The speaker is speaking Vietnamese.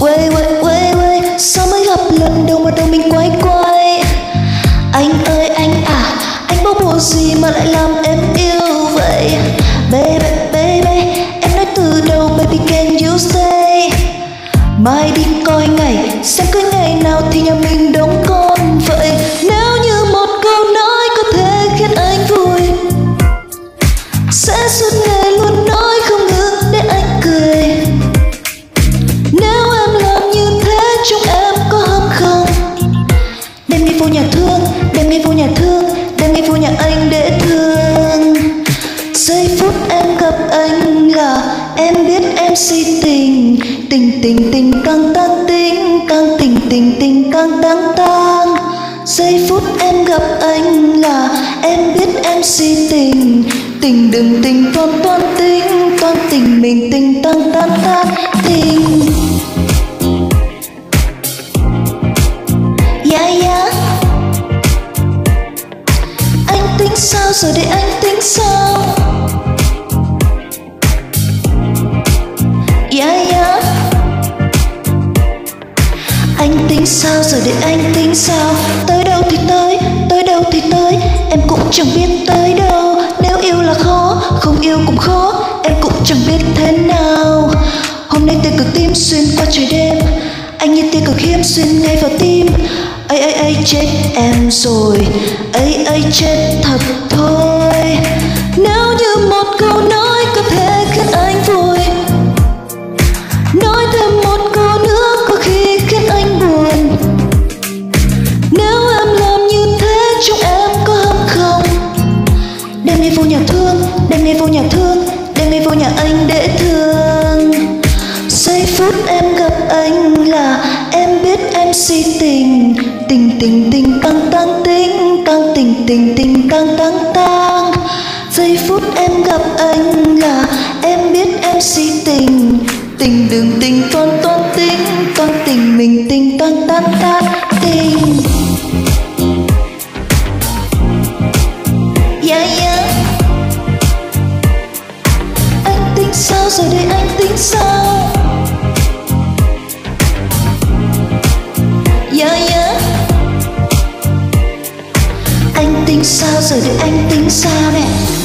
Quay quay quay quay Sao mới gặp lần đầu mà đầu mình quay quay? Anh ơi, anh à Anh bốc bộ gì mà lại làm em yêu vậy? Baby baby, Em nói từ đầu, baby, can you stay? Mai đi coi ngày, Xem cứ ngày nào thì nhà mình đêm đem vô nhà thương, đêm đi vô nhà anh để thương. Giây phút em gặp anh là Em biết em si tình. Tình tình tình càng tăng tình, Càng tình tình tình càng tăng tăng Giây phút em gặp anh là Em biết em si tình. Tình đừng tình toan toan tình Toan tình mình tình tăng tăng tăng tình. Sao rồi để anh tính sao Yeah yeah Anh tính sao rồi để anh tính sao? Tới đâu thì tới, tới đâu thì tới. Em cũng chẳng biết tới đâu. Nếu yêu là khó, không yêu cũng khó. Em cũng chẳng biết thế nào. Hôm nay tia cực tim xuyên qua trời đêm. Anh như tia cực hiếm xuyên ngay vào tim ấy ấy ấy chết em rồi. Ấy ấy chết thật thôi. Nếu như một câu nói có thể khiến anh vui Nói thêm một câu nữa có khi khiến anh buồn. Nếu em làm như thế trong em có hâm không? Đem đi vô nhà thương, đem đi vô nhà thương Đem đi vô nhà anh để thương. Em si tình Tình tình tình tăng tăng tình Tăng tình tình tình tăng tăng tăng Giây phút em gặp anh là Em biết em si tình. Tình đường, tình toan toan tình Toan tình mình, tình tăng tăng tăng tình. Yeah yeah. Anh tính sao rồi đây anh tính sao? Tính sao giờ để anh tính sao nè